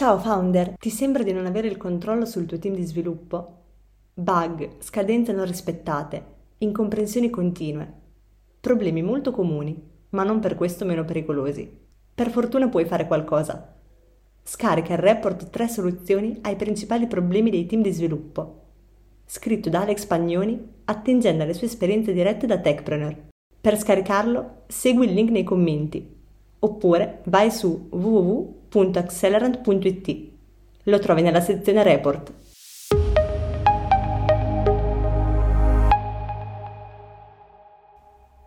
Ciao founder, ti sembra di non avere il controllo sul tuo team di sviluppo? Bug, scadenze non rispettate, incomprensioni continue. Problemi molto comuni, ma non per questo meno pericolosi. Per fortuna puoi fare qualcosa. Scarica il report 3 soluzioni ai principali problemi dei team di sviluppo. Scritto da Alex Pagnoni, attingendo alle sue esperienze dirette da Techpreneur. Per scaricarlo, segui il link nei commenti oppure vai su www.accelerant.it. Lo trovi nella sezione report.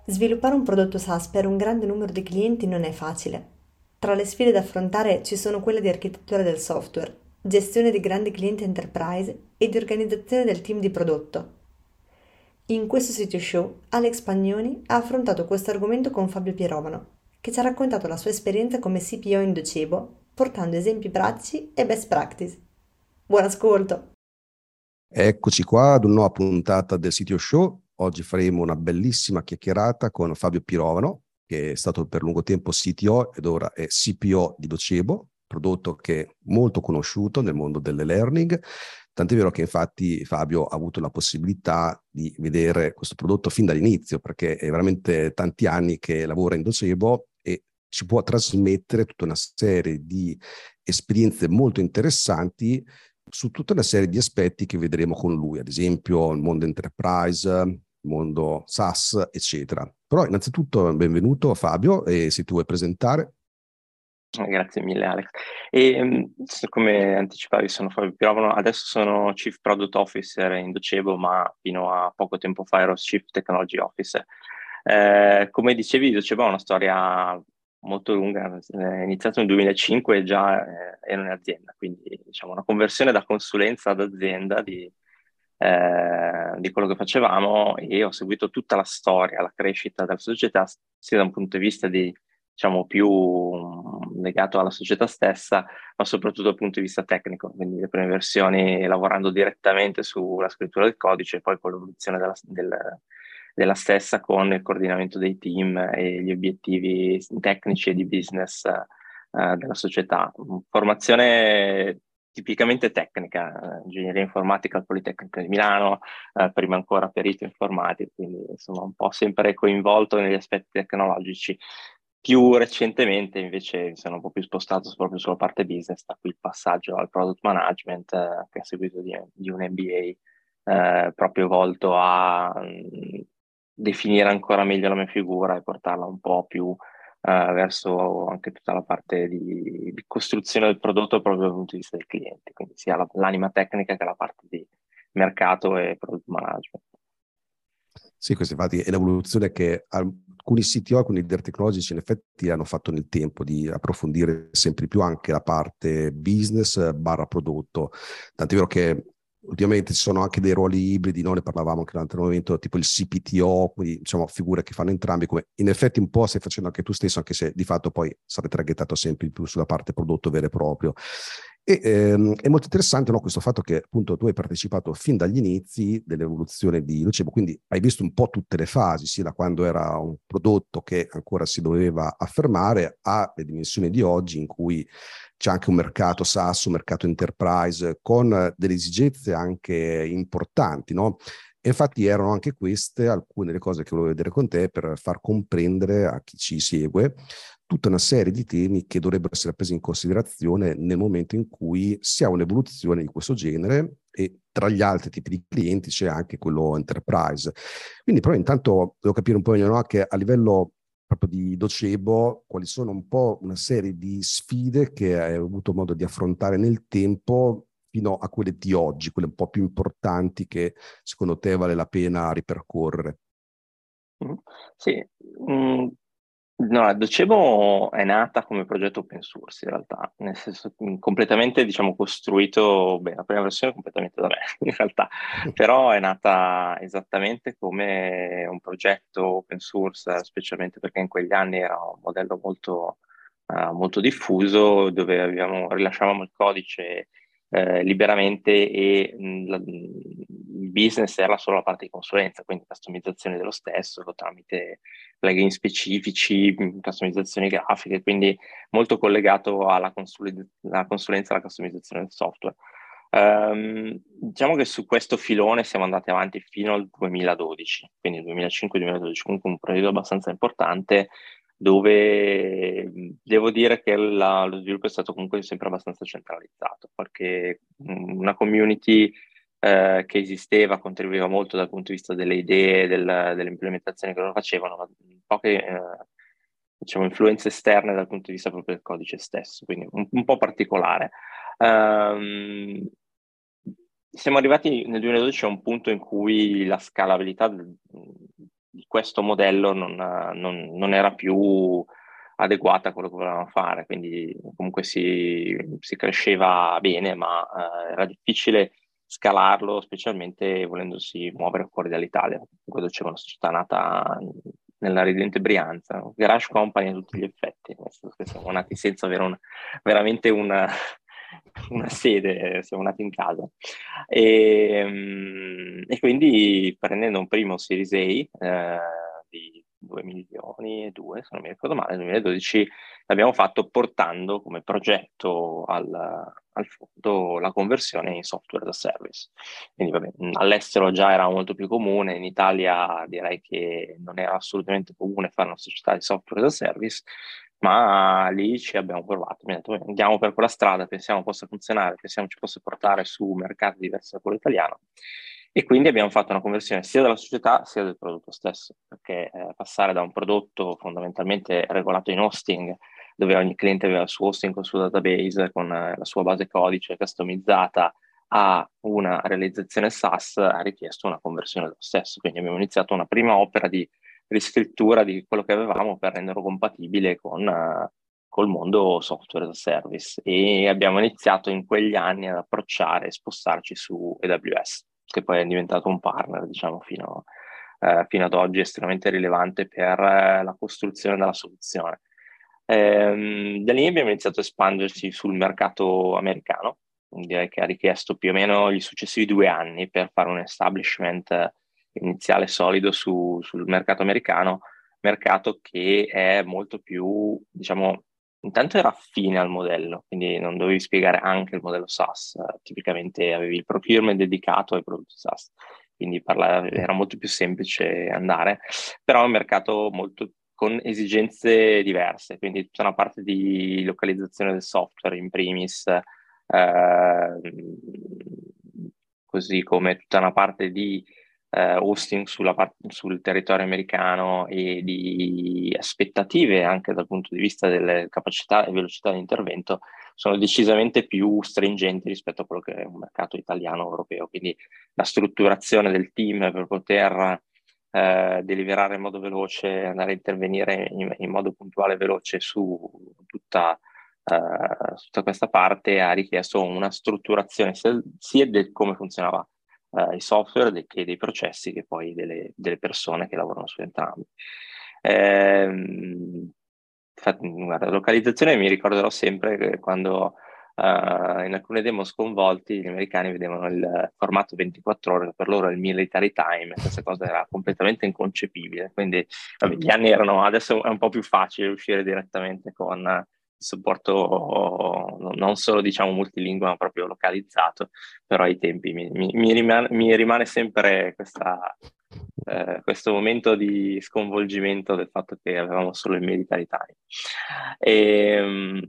Sviluppare un prodotto SaaS per un grande numero di clienti non è facile. Tra le sfide da affrontare ci sono quelle di architettura del software, gestione di grandi clienti enterprise e di organizzazione del team di prodotto. In questo sito show Alex Pagnoni ha affrontato questo argomento con Fabio Pierovano, che ci ha raccontato la sua esperienza come CPO in Docebo, portando esempi pratici e best practice. Buon ascolto! Eccoci qua ad una nuova puntata del Sitio Show. Oggi faremo una bellissima chiacchierata con Fabio Pirovano, che è stato per lungo tempo CTO ed ora è CPO di Docebo, prodotto che è molto conosciuto nel mondo delle learning. Tant'è vero che infatti Fabio ha avuto la possibilità di vedere questo prodotto fin dall'inizio, perché è veramente tanti anni che lavora in Docebo ci può trasmettere tutta una serie di esperienze molto interessanti su tutta una serie di aspetti che vedremo con lui, ad esempio il mondo enterprise, il mondo SaaS, eccetera. Però innanzitutto benvenuto Fabio e se ti vuoi presentare. Grazie mille Alex. E, ehm, come anticipavi sono Fabio Pirovano, adesso sono Chief Product Officer in Docebo, ma fino a poco tempo fa ero Chief Technology Officer. Eh, come dicevi, Docebo ha una storia molto lunga, è iniziato nel 2005 e già eh, ero in azienda, quindi diciamo una conversione da consulenza ad azienda di, eh, di, quello che facevamo e ho seguito tutta la storia, la crescita della società, sia da un punto di vista di, diciamo, più mm, legato alla società stessa, ma soprattutto dal punto di vista tecnico, quindi le prime versioni lavorando direttamente sulla scrittura del codice e poi con l'evoluzione della, del, della stessa con il coordinamento dei team e gli obiettivi tecnici e di business uh, della società. Formazione tipicamente tecnica, ingegneria informatica al Politecnico di Milano, uh, prima ancora perito informatico, quindi insomma un po' sempre coinvolto negli aspetti tecnologici. Più recentemente invece mi sono un po' più spostato proprio sulla parte business, da qui il passaggio al product management uh, che ha seguito di, di un MBA Uh, proprio volto a mh, definire ancora meglio la mia figura e portarla un po' più uh, verso anche tutta la parte di, di, costruzione del prodotto proprio dal punto di vista del cliente, quindi sia la, l'anima tecnica che la parte di mercato e product management. Sì, questa infatti è l'evoluzione che alcuni CTO, alcuni leader tecnologici in effetti hanno fatto nel tempo di approfondire sempre più anche la parte business barra prodotto. Tant'è vero che ultimamente ci sono anche dei ruoli ibridi, noi ne parlavamo anche altro momento, tipo il CPTO, quindi diciamo figure che fanno entrambi, come in effetti un po' stai facendo anche tu stesso, anche se di fatto poi sarete traghettato sempre più sulla parte prodotto vero e proprio. E ehm, è molto interessante no, questo fatto che appunto tu hai partecipato fin dagli inizi dell'evoluzione di Docebo, quindi hai visto un po' tutte le fasi, sia da quando era un prodotto che ancora si doveva affermare alle dimensioni di oggi in cui c'è anche un mercato SaaS, un mercato enterprise con delle esigenze anche importanti, no? E infatti erano anche queste alcune delle cose che volevo vedere con te per far comprendere a chi ci segue tutta una serie di temi che dovrebbero essere presi in considerazione nel momento in cui si ha un'evoluzione di questo genere e tra gli altri tipi di clienti c'è anche quello enterprise. Quindi però intanto devo capire un po' meglio no? che a livello proprio di Docebo quali sono un po' una serie di sfide che hai avuto modo di affrontare nel tempo fino a quelle di oggi, quelle un po' più importanti che secondo te vale la pena ripercorrere. Mm-hmm. Sì, mm, No, Docebo è nata come progetto open source in realtà, nel senso completamente diciamo costruito, beh la prima versione completamente da me in realtà, però è nata esattamente come un progetto open source, specialmente perché in quegli anni era un modello molto, uh, molto diffuso dove abbiamo, rilasciavamo il codice eh, liberamente e mh, mm, il business era solo la parte di consulenza, quindi customizzazione dello stesso tramite plugin specifici, customizzazioni grafiche, quindi molto collegato alla, consul- consulenza e alla customizzazione del software. Um, diciamo che su questo filone siamo andati avanti fino al 2012, quindi 2005-2012, comunque un periodo abbastanza importante dove devo dire che la, lo sviluppo è stato comunque sempre abbastanza centralizzato, perché una community eh, che esisteva contribuiva molto dal punto di vista delle idee, del, delle implementazioni che loro facevano, ma poche eh, diciamo, influenze esterne dal punto di vista proprio del codice stesso, quindi un, un po' particolare. Um, siamo arrivati nel 2012 a un punto in cui la scalabilità di questo modello non, non, non, era più adeguata a quello che volevamo fare, quindi comunque si, si cresceva bene, ma eh, era difficile scalarlo, specialmente volendosi muovere fuori dall'Italia. Comunque c'è una società nata nella ridente Brianza, garage company a tutti gli effetti, nel senso che siamo nati senza avere una, veramente una, una sede, siamo nati in casa. E, mm, e quindi prendendo un primo Series A eh, di 2 milioni e 2, se non mi ricordo male, nel 2012 l'abbiamo fatto portando come progetto al, al fondo la conversione in software as a service. Quindi vabbè, all'estero già era molto più comune, in Italia direi che non era assolutamente comune fare una società di software as a service, ma lì ci abbiamo provato, abbiamo detto andiamo per quella strada, pensiamo possa funzionare, pensiamo ci possa portare su mercati diversi da quello italiano e quindi abbiamo fatto una conversione sia della società sia del prodotto stesso, perché eh, passare da un prodotto fondamentalmente regolato in hosting, dove ogni cliente aveva il suo hosting con il suo database, con eh, la sua base codice customizzata, a una realizzazione SaaS ha richiesto una conversione dello stesso. Quindi abbiamo iniziato una prima opera di riscrittura di quello che avevamo per renderlo compatibile con col mondo software as a service e abbiamo iniziato in quegli anni ad approcciare e spostarci su AWS, che poi è diventato un partner, diciamo, fino, uh, fino ad oggi estremamente rilevante per uh, la costruzione della soluzione. Ehm, da lì abbiamo iniziato a espanderci sul mercato americano, direi che ha richiesto più o meno gli successivi due anni per fare un establishment iniziale solido su, sul mercato americano, mercato che è molto più, diciamo, intanto era affine al modello, quindi non dovevi spiegare anche il modello SaaS, tipicamente avevi il procurement dedicato ai prodotti SaaS, quindi parlare, era molto più semplice andare, però è un mercato molto con esigenze diverse, quindi tutta una parte di localizzazione del software in primis, eh, così come tutta una parte di eh, hosting part- sul territorio americano e di aspettative anche dal punto di vista delle capacità e velocità di intervento sono decisamente più stringenti rispetto a quello che è un mercato italiano europeo. Quindi la strutturazione del team per poter eh, deliberare in modo veloce, andare a intervenire in, in modo puntuale e veloce su tutta, uh, tutta, questa parte ha richiesto una strutturazione sia, sia del come funzionava uh, i software che dei processi che poi delle, delle persone che lavorano su entrambi. Eh, guarda, localizzazione mi ricorderò sempre che quando uh, in alcune demo sconvolti gli americani vedevano il formato 24 ore, per loro il military time, questa cosa era completamente inconcepibile, quindi vabbè, gli anni erano, adesso è un po' più facile uscire direttamente con supporto non solo diciamo multilingua ma proprio localizzato, però ai tempi mi, mi, mi, rimane, mi rimane, sempre questa, eh, questo momento di sconvolgimento del fatto che avevamo solo il military time. E, um,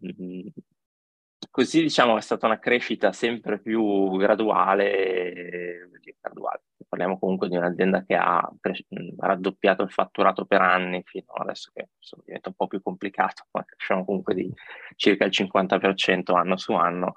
così diciamo è stata una crescita sempre più graduale, graduale. Parliamo comunque di un'azienda che ha raddoppiato il fatturato per anni fino adesso che insomma, diventa un po' più complicato, ma cresciamo comunque di circa il 50% anno su anno,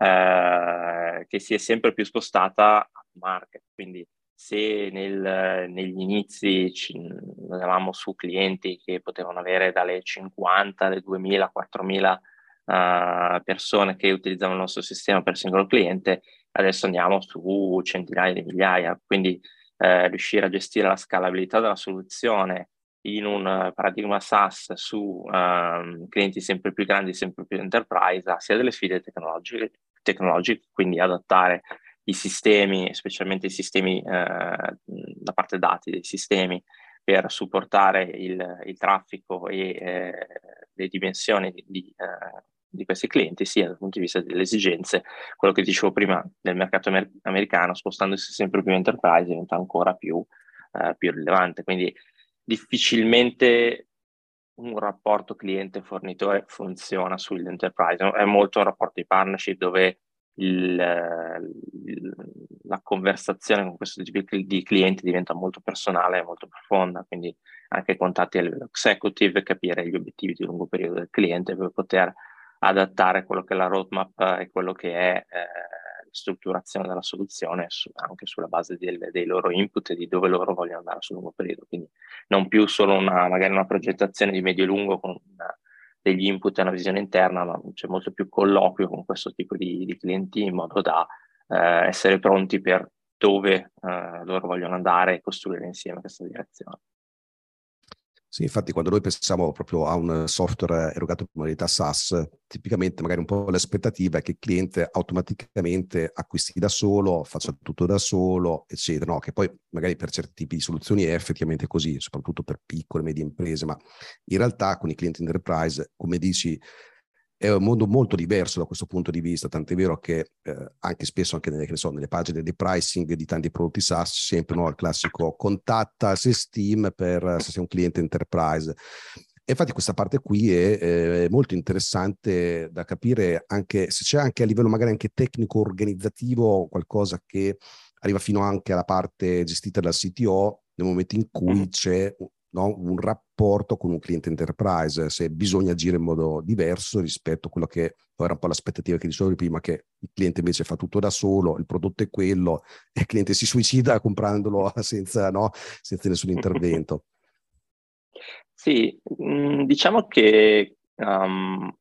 eh, che si è sempre più spostata a market, quindi se nel, negli inizi ci, andavamo su clienti che potevano avere dalle 50 alle 2000, 4000 uh, persone che utilizzano il nostro sistema per singolo cliente, adesso andiamo su centinaia di migliaia, quindi uh, riuscire a gestire la scalabilità della soluzione in un paradigma SaaS su uh, clienti sempre più grandi, sempre più enterprise, ha sia delle sfide tecnologiche, tecnologiche, quindi adattare i sistemi, specialmente i sistemi eh, da parte dati dei sistemi per supportare il, il traffico e eh, le dimensioni di, di, eh, di, questi clienti, sia dal punto di vista delle esigenze, quello che dicevo prima del mercato amer- americano, spostandosi sempre più in enterprise, diventa ancora più, eh, più rilevante. Quindi difficilmente un rapporto cliente-fornitore funziona sull'enterprise, è molto un rapporto di partnership dove il, il, la conversazione con questo tipo di clienti diventa molto personale molto profonda, quindi anche contatti a livello executive, capire gli obiettivi di lungo periodo del cliente per poter adattare quello che è la roadmap e quello che è eh, la strutturazione della soluzione su, anche sulla base del, dei loro input e di dove loro vogliono andare sul lungo periodo. Quindi non più solo una, magari una progettazione di medio e lungo con una, degli input e una visione interna, ma c'è molto più colloquio con questo tipo di, di clienti in modo da eh, essere pronti per dove eh, loro vogliono andare e costruire insieme questa direzione. Sì, infatti quando noi pensiamo proprio a un software erogato in modalità SaaS, tipicamente magari un po' l'aspettativa è che il cliente automaticamente acquisti da solo, faccia tutto da solo, eccetera, no? che poi magari per certi tipi di soluzioni è effettivamente così, soprattutto per piccole e medie imprese, ma in realtà con i clienti enterprise, come dici, è un mondo molto diverso da questo punto di vista, tant'è vero che eh, anche spesso anche nelle, so, nelle, pagine di pricing di tanti prodotti SaaS sempre no, il classico contatta se Steam per se sei un cliente enterprise. E infatti questa parte qui è, è, molto interessante da capire anche se c'è anche a livello magari anche tecnico organizzativo qualcosa che arriva fino anche alla parte gestita dal CTO nel momento in cui mm-hmm. c'è no? un rapporto con un cliente enterprise, se bisogna agire in modo diverso rispetto a quello che era un po' l'aspettativa che dicevo prima, che il cliente invece fa tutto da solo, il prodotto è quello, e il cliente si suicida comprandolo senza, no? senza nessun intervento. Sì, mm, diciamo che um,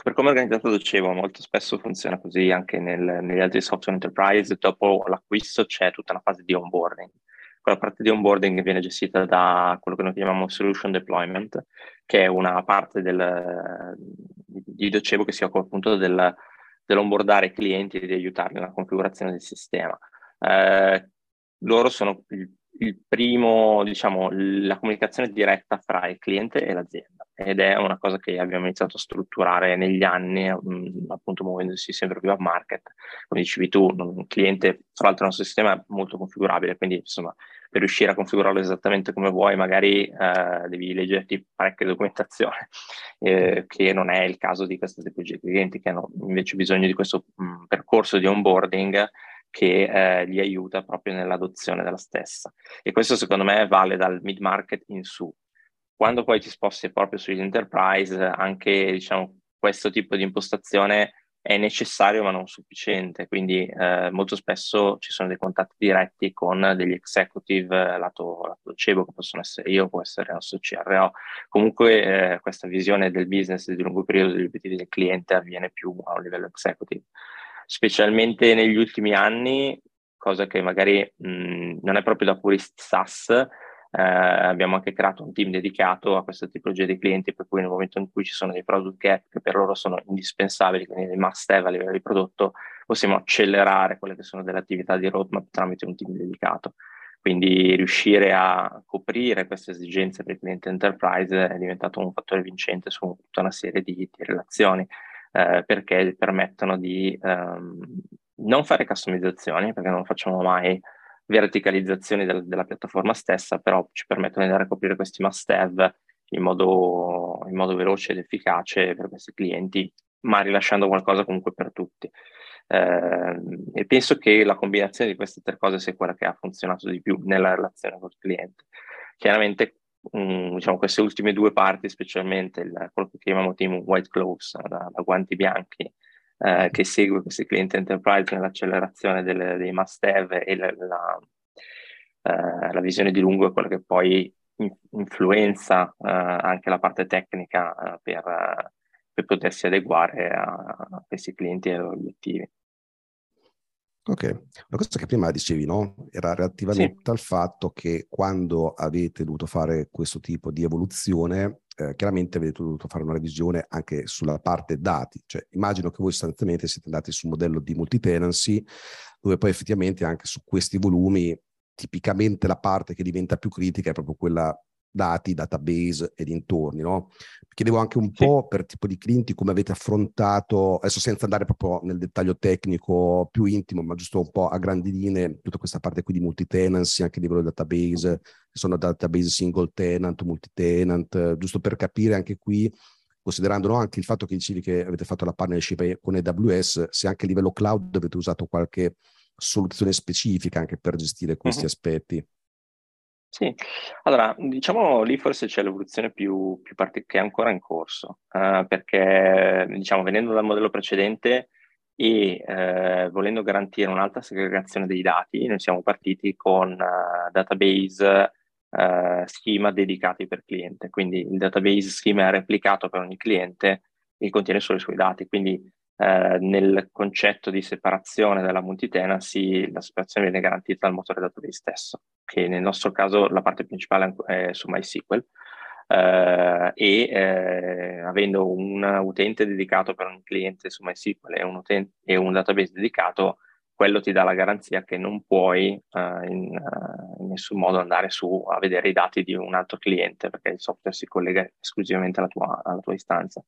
per come è organizzato Docebo, molto spesso funziona così anche nel, negli altri software enterprise, dopo l'acquisto c'è tutta una fase di onboarding quella parte di onboarding viene gestita da quello che noi chiamiamo solution deployment, che è una parte del, di Docebo che si occupa appunto del, dell'onboardare i clienti e di aiutarli nella configurazione del sistema. Eh, loro sono il, il primo, diciamo, la comunicazione diretta fra il cliente e l'azienda ed è una cosa che abbiamo iniziato a strutturare negli anni, mh, mm, appunto muovendosi sempre più a market. Come dicevi tu, un cliente, tra l'altro il nostro sistema è molto configurabile, quindi insomma per riuscire a configurarlo esattamente come vuoi, magari eh, devi leggerti parecchia documentazione, eh, che non è il caso di queste tipologie di clienti che hanno invece bisogno di questo mh, mm, percorso di onboarding che eh, li aiuta proprio nell'adozione della stessa. E questo secondo me vale dal mid market in su. Quando poi ti sposti proprio sugli enterprise, anche diciamo, questo tipo di impostazione è necessario ma non sufficiente, quindi eh, molto spesso ci sono dei contatti diretti con degli executive eh, lato, lato CEBO, che possono essere io, può essere il nostro CRO. Comunque eh, questa visione del business di lungo periodo degli obiettivi del cliente avviene più a un livello executive, specialmente negli ultimi anni, cosa che magari mh, non è proprio da purist SaaS, eh, abbiamo anche creato un team dedicato a questa tipologia di clienti, per cui nel momento in cui ci sono dei product gap che per loro sono indispensabili, quindi dei must have a livello di prodotto, possiamo accelerare quelle che sono delle attività di roadmap tramite un team dedicato. Quindi riuscire a coprire queste esigenze per il cliente enterprise è diventato un fattore vincente su tutta una serie di, di relazioni, eh, perché permettono di ehm, non fare customizzazioni, perché non facciamo mai verticalizzazioni del, della piattaforma stessa, però ci permettono di andare a coprire questi must have in modo, in modo veloce ed efficace per questi clienti, ma rilasciando qualcosa comunque per tutti. Eh, e penso che la combinazione di queste tre cose sia quella che ha funzionato di più nella relazione col cliente. Chiaramente, mh, diciamo, queste ultime due parti, specialmente il, quello che chiamiamo team white gloves, da, da guanti bianchi, eh, che segue questi clienti enterprise nell'accelerazione delle, dei must have e la, la, eh, la, visione di lungo è quella che poi in, influenza eh, anche la parte tecnica eh, per, per, potersi adeguare a, a questi clienti e ai loro obiettivi. Ok, una cosa che prima dicevi, no? Era relativamente sì. al fatto che quando avete dovuto fare questo tipo di evoluzione, eh, chiaramente avete dovuto fare una revisione anche sulla parte dati. Cioè, immagino che voi sostanzialmente siete andati sul modello di multi-tenancy, dove poi effettivamente anche su questi volumi, tipicamente la parte che diventa più critica è proprio quella dati, database e dintorni, no? Chiedevo anche un sì. po' per tipo di clienti come avete affrontato, adesso senza andare proprio nel dettaglio tecnico più intimo, ma giusto un po' a grandi linee, tutta questa parte qui di multi-tenancy, anche a livello database, sono database single tenant, multi-tenant, giusto per capire anche qui considerando no, anche il fatto che dicevi che avete fatto la partnership con AWS, se anche a livello cloud avete usato qualche soluzione specifica anche per gestire questi uh-huh. aspetti. Sì, allora diciamo lì forse c'è l'evoluzione più, più part- che è ancora in corso, uh, perché diciamo venendo dal modello precedente e uh, volendo garantire un'alta segregazione dei dati, noi siamo partiti con uh, database schema dedicati per cliente, quindi il database schema è replicato per ogni cliente e contiene solo i suoi dati, quindi eh, nel concetto di separazione della multitenancy la separazione viene garantita dal motore database stesso, che nel nostro caso la parte principale è su MySQL eh, e eh, avendo un utente dedicato per un cliente su MySQL e un, utente, e un database dedicato quello ti dà la garanzia che non puoi uh, in, uh, in, nessun modo andare su a vedere i dati di un altro cliente perché il software si collega esclusivamente alla tua, alla tua istanza.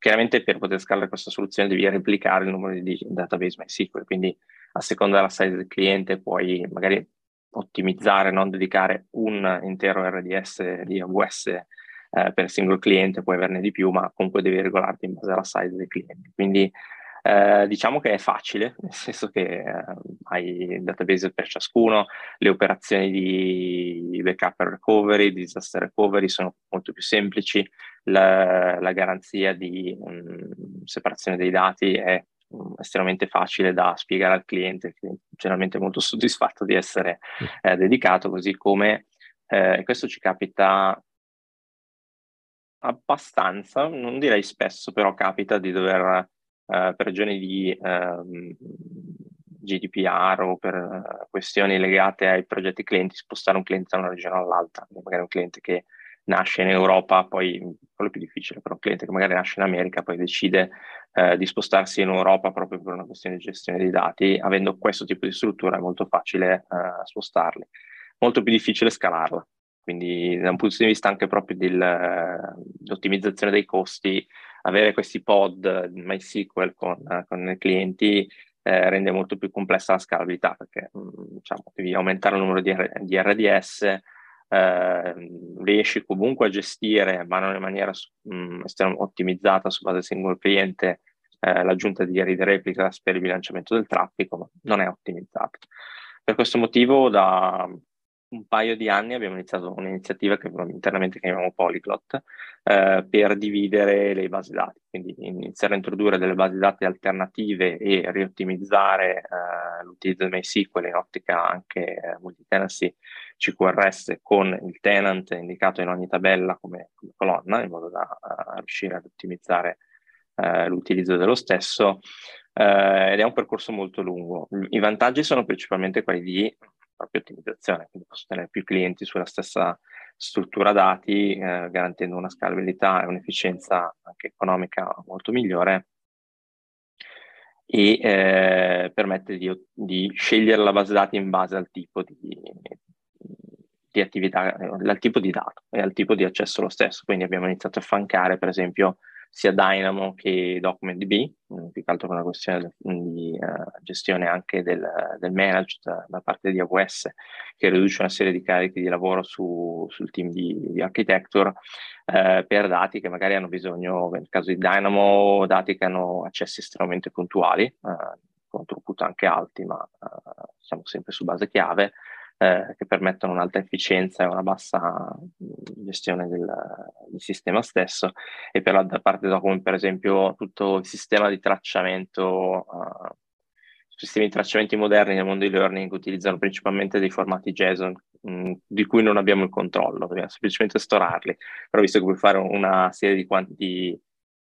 Chiaramente per poter scalare questa soluzione devi replicare il numero di database MySQL, quindi a seconda della size del cliente puoi magari ottimizzare, non dedicare un intero RDS di AWS eh, per singolo cliente, puoi averne di più, ma comunque devi regolarti in base alla size del cliente. Quindi eh, diciamo che è facile, nel senso che eh, hai il database per ciascuno, le operazioni di backup and recovery, di disaster recovery sono molto più semplici, la, la garanzia di um, separazione dei dati è um, estremamente facile da spiegare al cliente, che generalmente è molto soddisfatto di essere eh, dedicato, così come eh, questo ci capita abbastanza, non direi spesso, però capita di dover eh, per ragioni di ehm, GDPR o per uh, questioni legate ai progetti clienti, spostare un cliente da una regione all'altra, magari un cliente che nasce in Europa, poi quello è più difficile, però un cliente che magari nasce in America, poi decide eh, di spostarsi in Europa proprio per una questione di gestione dei dati, avendo questo tipo di struttura è molto facile eh, spostarli, molto più difficile scalarla. Quindi da un punto di vista anche proprio dell'ottimizzazione dei costi, avere questi pod MySQL con, con i clienti eh, rende molto più complessa la scalabilità perché mm, diciamo, devi aumentare il numero di, di RDS, eh, riesci comunque a gestire, ma non in maniera mh, mm, ottimizzata su base singolo cliente, eh, l'aggiunta di read replica per il bilanciamento del traffico, ma non è ottimizzato. Per questo motivo da un paio di anni abbiamo iniziato un'iniziativa che internamente chiamiamo Polyglot eh, per dividere le basi dati, quindi iniziare a introdurre delle basi dati alternative e riottimizzare eh, l'utilizzo di MySQL in ottica anche eh, multitenancy CQRS con il tenant indicato in ogni tabella come, come colonna in modo da uh, riuscire ad ottimizzare uh, l'utilizzo dello stesso uh, ed è un percorso molto lungo. I vantaggi sono principalmente quelli di propria ottimizzazione, quindi posso tenere più clienti sulla stessa struttura dati, eh, garantendo una scalabilità e un'efficienza anche economica molto migliore e eh, permette di, di, scegliere la base dati in base al tipo di, di attività, al tipo di dato e al tipo di accesso lo stesso. Quindi abbiamo iniziato a affiancare, per esempio, sia Dynamo che DocumentDB, mm, più che altro per una questione di uh, gestione anche del, del managed da, da, parte di AWS, che riduce una serie di carichi di lavoro su, sul team di, di architecture uh, per dati che magari hanno bisogno, nel caso di Dynamo, dati che hanno accessi estremamente puntuali, uh, con throughput anche alti, ma siamo sempre su base chiave, eh, che permettono un'alta efficienza e una bassa gestione del, del, sistema stesso. E per la parte dopo come per esempio tutto il sistema di tracciamento uh, sistemi di tracciamento moderni nel mondo di learning utilizzano principalmente dei formati JSON mh, di cui non abbiamo il controllo, dobbiamo semplicemente storarli, però visto che puoi fare una serie di, quanti,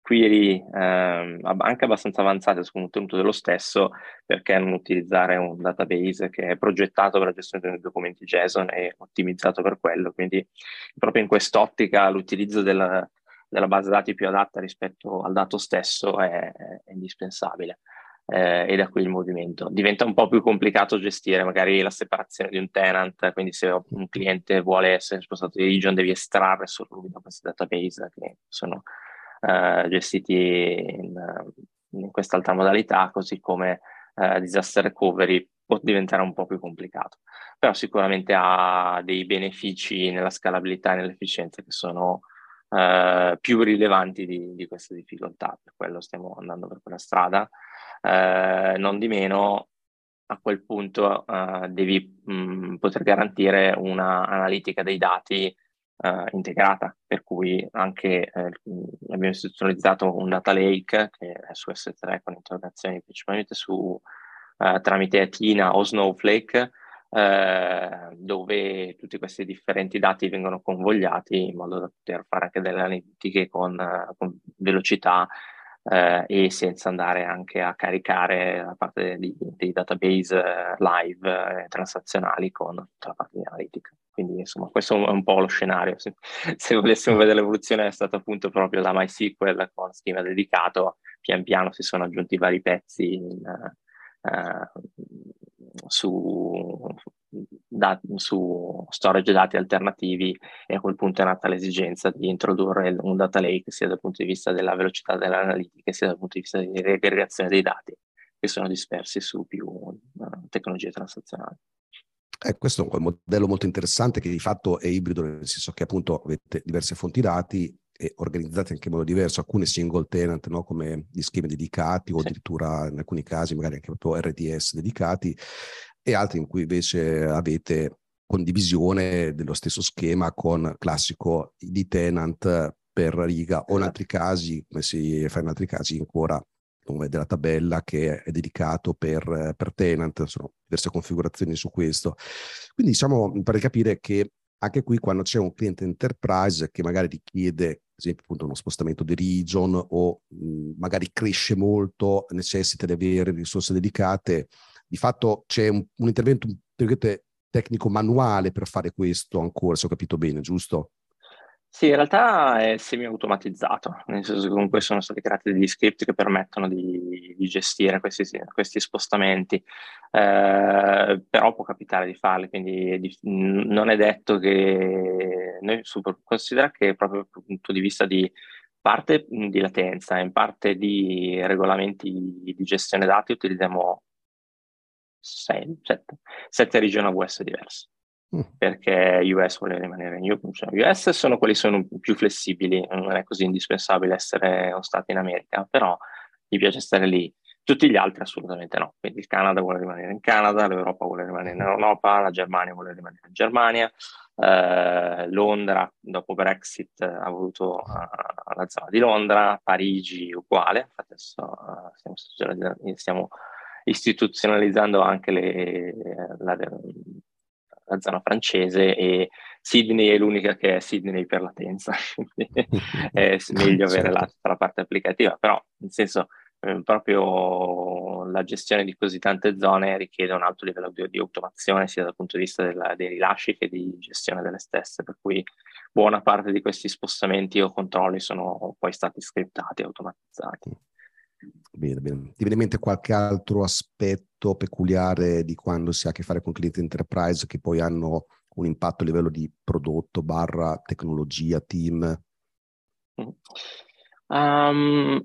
query eh, anche abbastanza avanzate sul contenuto dello stesso, perché non utilizzare un database che è progettato per la gestione dei documenti JSON e ottimizzato per quello. Quindi proprio in quest'ottica l'utilizzo della, della base dati più adatta rispetto al dato stesso è, è indispensabile. Eh, e da qui il movimento. Diventa un po' più complicato gestire magari la separazione di un tenant, quindi se un cliente vuole essere spostato di region devi estrarre solo da questi database che sono eh, gestiti in, in, quest'altra modalità, così come eh, disaster recovery può diventare un po' più complicato, però sicuramente ha dei benefici nella scalabilità e nell'efficienza che sono eh, più rilevanti di, di, queste difficoltà, per quello stiamo andando per quella strada. Eh, non di meno, a quel punto devi mh, mm, poter garantire una analitica dei dati uh, integrata, per cui anche eh, abbiamo istituzionalizzato un data lake che è su S3 con interrogazioni principalmente su, uh, tramite Athena o Snowflake, uh, dove tutti questi differenti dati vengono convogliati in modo da poter fare anche delle analitiche con, con velocità eh, e senza andare anche a caricare la parte di, dei database eh, live eh, transazionali con tutta la parte di analitica. Quindi insomma questo è un po' lo scenario. Se, se volessimo vedere l'evoluzione è stata appunto proprio da MySQL con schema dedicato, pian piano si sono aggiunti vari pezzi in, uh, su, da, su storage dati alternativi e a quel punto è nata l'esigenza di introdurre un data lake sia dal punto di vista della velocità dell'analitica sia dal punto di vista di riaggregazione dei dati che sono dispersi su più uh, tecnologie transazionali. Eh, questo è un modello molto interessante che di fatto è ibrido, nel senso che appunto avete diverse fonti dati e organizzate anche in modo diverso, alcune single tenant, no? come gli schemi dedicati o addirittura in alcuni casi magari anche proprio RDS dedicati, e altri in cui invece avete condivisione dello stesso schema con classico di tenant per riga o in altri casi, come si fa in altri casi ancora come della tabella che è dedicato per, per tenant, sono diverse configurazioni su questo. Quindi diciamo, pare capire che anche qui quando c'è un cliente enterprise che magari richiede, esempio, appunto uno spostamento di region o mh, magari cresce molto, necessita di avere risorse dedicate, di fatto c'è un, un intervento tecnico manuale per fare questo ancora, se ho capito bene, giusto? Sì, in realtà è semi-automatizzato, nel senso che comunque sono stati creati degli script che permettono di, di gestire questi, questi spostamenti, eh, però può capitare di farli, quindi è di, non è detto che noi super, considera che proprio dal punto di vista di parte di latenza e in parte di regolamenti di gestione dati utilizziamo 6, 7, 7 region AWS diverse. Mm. perché US vuole rimanere in US. Cioè, US sono quelli sono più flessibili, non è così indispensabile essere uno stato in America, però gli piace stare lì. Tutti gli altri assolutamente no. Quindi il Canada vuole rimanere in Canada, l'Europa vuole rimanere in Europa, la Germania vuole rimanere in Germania, eh, Londra dopo Brexit ha voluto uh, la zona di Londra, Parigi uguale, infatti adesso uh, stiamo, stiamo, istituzionalizzando anche le, la, la zona francese e Sydney è l'unica che è Sydney per latenza, è meglio avere la, la, parte applicativa, però nel senso eh, proprio la gestione di così tante zone richiede un alto livello di, di automazione sia dal punto di vista della, dei rilasci che di gestione delle stesse, per cui buona parte di questi spostamenti o controlli sono poi stati scriptati e automatizzati. Bene, bene. Ti viene in mente qualche altro aspetto peculiare di quando si ha a che fare con clienti enterprise che poi hanno un impatto a livello di prodotto barra tecnologia, team? Um,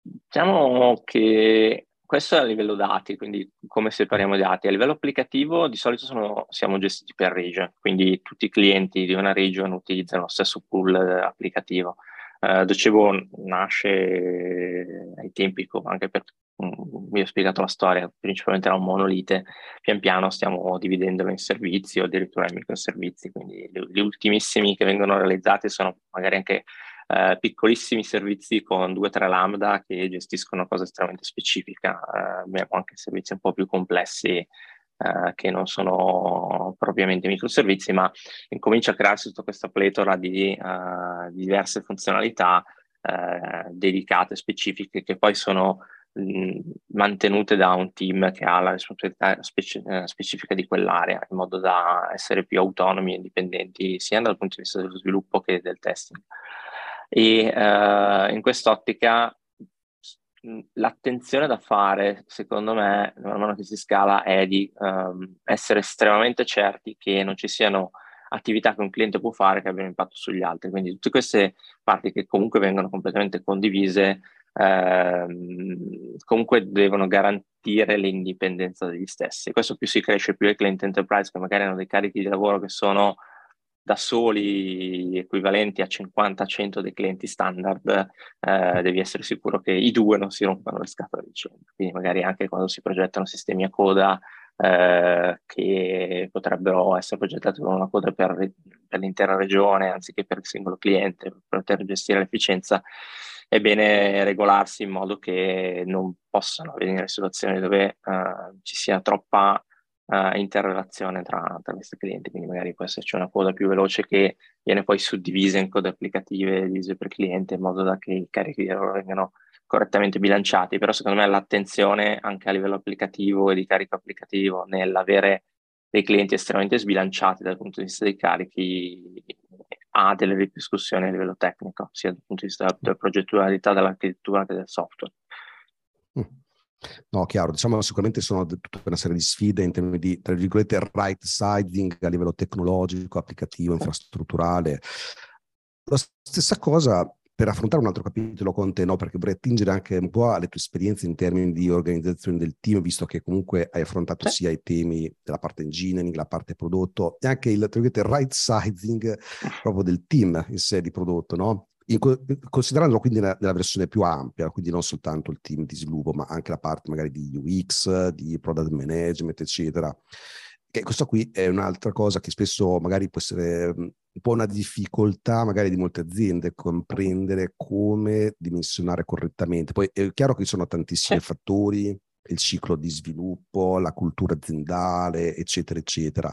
diciamo che questo è a livello dati, quindi come separiamo i dati. A livello applicativo di solito sono, siamo gestiti per region, quindi tutti i clienti di una region utilizzano lo stesso pool applicativo. Uh, Docebo nasce ai tempi, anche per mm, vi ho spiegato la storia, principalmente era un monolite, pian piano stiamo dividendolo in servizi o addirittura in microservizi, quindi gli ultimissimi che vengono realizzati sono magari anche uh, piccolissimi servizi con due o tre lambda che gestiscono cose estremamente specifiche, uh, abbiamo anche servizi un po' più complessi eh, che non sono propriamente microservizi, ma incomincia a crearsi tutta questa pletora di, uh, diverse funzionalità eh, dedicate, specifiche, che poi sono mh, mantenute da un team che ha la responsabilità speci- specifica di quell'area, in modo da essere più autonomi e indipendenti sia dal punto di vista dello sviluppo che del testing. E uh, in quest'ottica l'attenzione da fare, secondo me, man mano che si scala, è di um, essere estremamente certi che non ci siano attività che un cliente può fare che abbiano impatto sugli altri. Quindi tutte queste parti che comunque vengono completamente condivise, ehm, comunque devono garantire l'indipendenza degli stessi. Questo più si cresce, più i client enterprise che magari hanno dei carichi di lavoro che sono da soli equivalenti a 50-100 dei clienti standard, eh, devi essere sicuro che i due non si rompano le scatole vicenda. Quindi magari anche quando si progettano sistemi a coda eh, che potrebbero essere progettati con una coda per, per, l'intera regione anziché per il singolo cliente, per poter gestire l'efficienza, è bene regolarsi in modo che non possano avvenire situazioni dove eh, ci sia troppa uh, interrelazione tra, tra, questi clienti, quindi magari può esserci una coda più veloce che viene poi suddivisa in code applicative divise per cliente in modo da che i carichi di lavoro vengano correttamente bilanciati, però secondo me l'attenzione anche a livello applicativo e di carico applicativo nell'avere dei clienti estremamente sbilanciati dal punto di vista dei carichi ha delle ripercussioni a livello tecnico, sia dal punto di vista della progettualità dell'architettura che del software. Mm. No, chiaro, diciamo sicuramente sono tutta una serie di sfide in termini di, tra virgolette, right siding a livello tecnologico, applicativo, infrastrutturale. La stessa cosa per affrontare un altro capitolo con te, no? perché vorrei attingere anche un po' alle tue esperienze in termini di organizzazione del team, visto che comunque hai affrontato sia i temi della parte engineering, la parte prodotto, e anche il, il right sizing proprio del team in sé di prodotto, no? Considerandolo quindi nella, nella, versione più ampia, quindi non soltanto il team di sviluppo, ma anche la parte magari di UX, di product management, eccetera. E questo qui è un'altra cosa che spesso magari può essere un po' una difficoltà magari di molte aziende comprendere come dimensionare correttamente. Poi è chiaro che ci sono tantissimi sì. fattori, il ciclo di sviluppo, la cultura aziendale, eccetera, eccetera.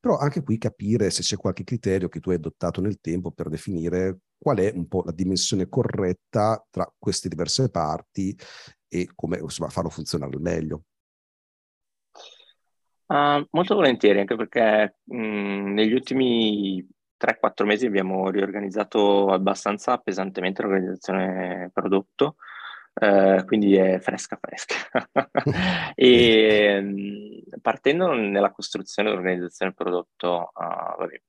Però anche qui capire se c'è qualche criterio che tu hai adottato nel tempo per definire qual è un po' la dimensione corretta tra queste diverse parti e come insomma, farlo funzionare al meglio. Uh, molto volentieri, anche perché mh, negli ultimi 3-4 mesi abbiamo riorganizzato abbastanza pesantemente l'organizzazione prodotto, uh, quindi è fresca fresca. e mh, partendo nella costruzione dell'organizzazione prodotto, uh, vabbè,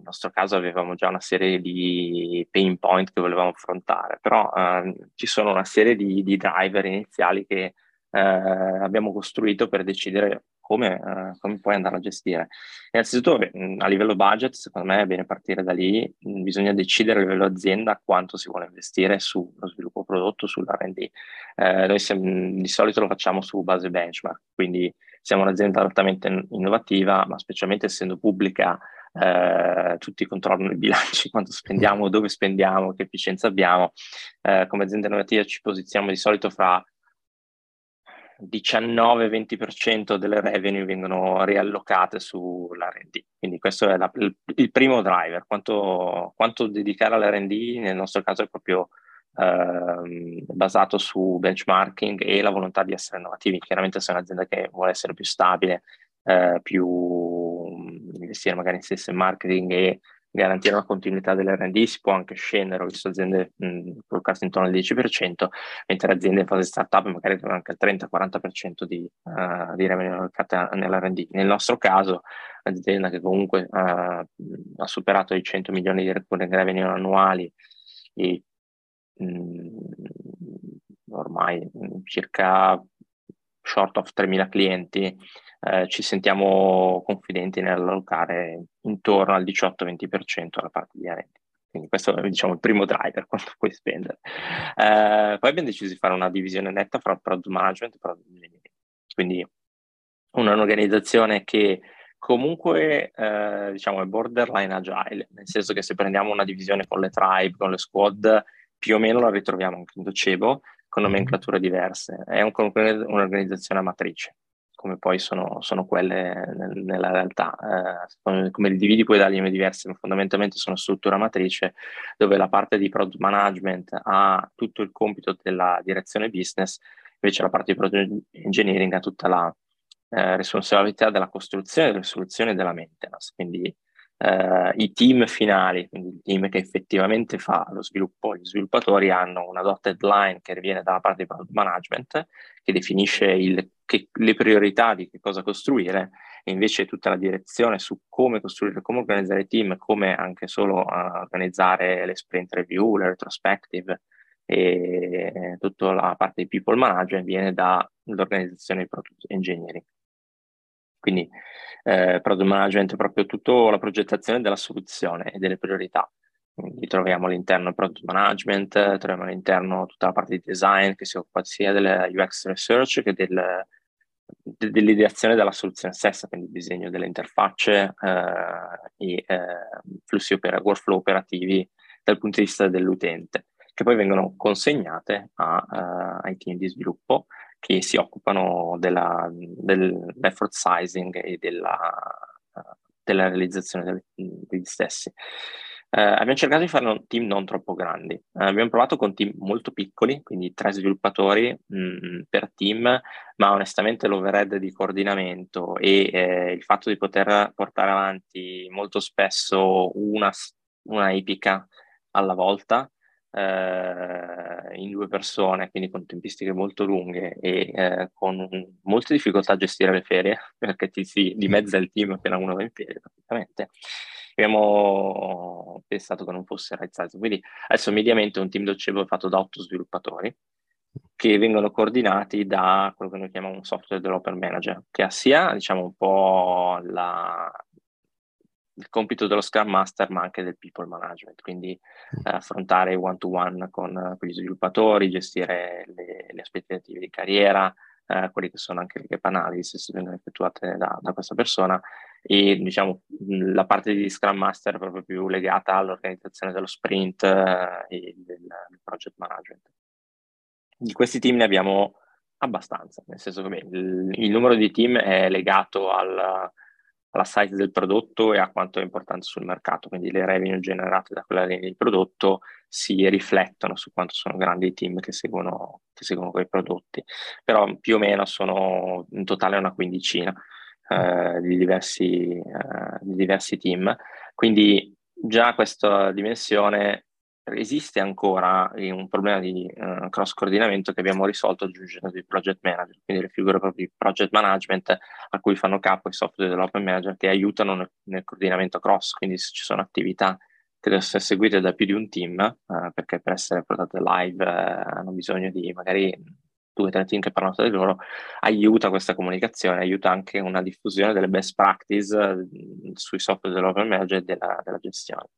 nel nostro caso avevamo già una serie di pain point che volevamo affrontare, però eh, ci sono una serie di, di driver iniziali che eh, abbiamo costruito per decidere come, eh, come poi andare a gestire. Innanzitutto a livello budget, secondo me è bene partire da lì, bisogna decidere a livello azienda quanto si vuole investire sullo sviluppo prodotto, sull'R&D. Eh, noi siamo, di solito lo facciamo su base benchmark, quindi siamo un'azienda altamente innovativa, ma specialmente essendo pubblica eh, tutti controllano i bilanci, quanto spendiamo, dove spendiamo, che efficienza abbiamo. Eh, come azienda innovativa ci posizioniamo di solito fra 19-20% delle revenue vengono riallocate sull'R&D. Quindi questo è la, il, il, primo driver. Quanto, quanto dedicare all'R&D nel nostro caso è proprio eh, basato su benchmarking e la volontà di essere innovativi. Chiaramente se è un'azienda che vuole essere più stabile, eh, più investire magari in sales e marketing e garantire una continuità dell'R&D, si può anche scendere, ho visto aziende collocate intorno al 10%, mentre aziende in fase startup magari avevano anche il 30-40% di, uh, di revenue nell'R&D. Nel nostro caso, un'azienda che comunque uh, ha superato i 100 milioni di revenue annuali e mh, ormai mh, circa short of 3.000 clienti, eh, ci sentiamo confidenti nell'allocare intorno al 18-20% alla parte di R&D. Quindi questo è diciamo, il primo driver quanto puoi spendere. Eh, poi abbiamo deciso di fare una divisione netta fra product management e product engineering. Quindi un'organizzazione che comunque eh, diciamo è borderline agile, nel senso che se prendiamo una divisione con le tribe, con le squad, più o meno la ritroviamo anche in Docebo, con nomenclature diverse. È un, un'organizzazione amatrice come poi sono, sono quelle nel, nella realtà. Eh, come li dividi puoi dargli nome diverse, ma fondamentalmente sono struttura matrice dove la parte di product management ha tutto il compito della direzione business, invece la parte di project engineering ha tutta la eh, responsabilità della costruzione, delle soluzioni e della maintenance. Quindi eh, i team finali, quindi il team che effettivamente fa lo sviluppo, gli sviluppatori hanno una dotted line che viene dalla parte di management che definisce il, che, le priorità di che cosa costruire e invece tutta la direzione su come costruire, come organizzare i team, come anche solo uh, organizzare le sprint review, le retrospective e tutta la parte di people management viene dall'organizzazione di product engineering. Quindi eh, product management è proprio tutta la progettazione della soluzione e delle priorità. Quindi troviamo all'interno il product management, troviamo all'interno tutta la parte di design che si occupa sia della UX research che del, de, dell'ideazione della soluzione stessa, quindi il disegno delle interfacce eh, e eh, flussi opera, workflow operativi dal punto di vista dell'utente, che poi vengono consegnate a, uh, ai team di sviluppo che si occupano della, dell'effort sizing e della, della realizzazione degli stessi. Eh, abbiamo cercato di fare un team non troppo grandi. Eh, abbiamo provato con team molto piccoli, quindi tre sviluppatori mh, mm, per team, ma onestamente l'overhead di coordinamento e eh, il fatto di poter portare avanti molto spesso una, una epica alla volta eh, in due persone, quindi con tempistiche molto lunghe e eh, con molte difficoltà a gestire le ferie, perché ti si dimezza il team appena uno va in ferie praticamente. Abbiamo pensato che non fosse size. Quindi adesso mediamente un team docebo è fatto da otto sviluppatori che vengono coordinati da quello che noi chiamiamo un software developer manager, che ha sia diciamo un po' la, il compito dello Scrum Master, ma anche del people management, quindi mm. eh, affrontare one-to-one con, eh, con, gli sviluppatori, gestire le, le aspettative di carriera, eh, quelli che sono anche le gap analysis se vengono effettuate da, da, questa persona e diciamo la parte di Scrum Master è proprio più legata all'organizzazione dello sprint eh, e del, del, project management. Di questi team ne abbiamo abbastanza, nel senso che beh, il, il numero di team è legato al alla size del prodotto e a quanto è importante sul mercato, quindi le revenue generate da quella linea di prodotto si riflettono su quanto sono grandi i team che seguono, che seguono quei prodotti, però più o meno sono in totale una quindicina eh, di, diversi, eh, di diversi team, quindi già questa dimensione esiste ancora un problema di uh, cross coordinamento che abbiamo risolto aggiungendo dei project manager, quindi le figure proprio di project management a cui fanno capo i software development manager che aiutano nel, nel coordinamento cross, quindi se ci sono attività che devono essere seguite da più di un team, uh, perché per essere portate live uh, hanno bisogno di magari due o tre team che parlano tra di loro, aiuta questa comunicazione, aiuta anche una diffusione delle best practice sui software development manager e della, della gestione.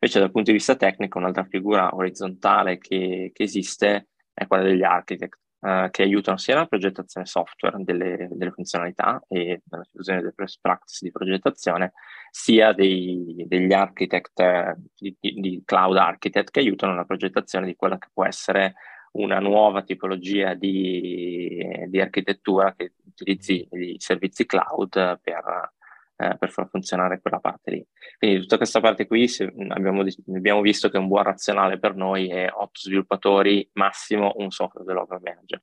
Invece dal punto di vista tecnico un'altra figura orizzontale che, che esiste è quella degli architect, eh, che aiutano sia nella progettazione software delle, delle funzionalità e nella diffusione delle best practice di progettazione, sia dei, degli architect, eh, di, di, cloud architect, che aiutano nella progettazione di quella che può essere una nuova tipologia di, di architettura che utilizzi i servizi cloud per eh, per far funzionare quella parte lì. Quindi tutta questa parte qui abbiamo, abbiamo, visto che un buon razionale per noi è 8 sviluppatori, massimo un software developer manager.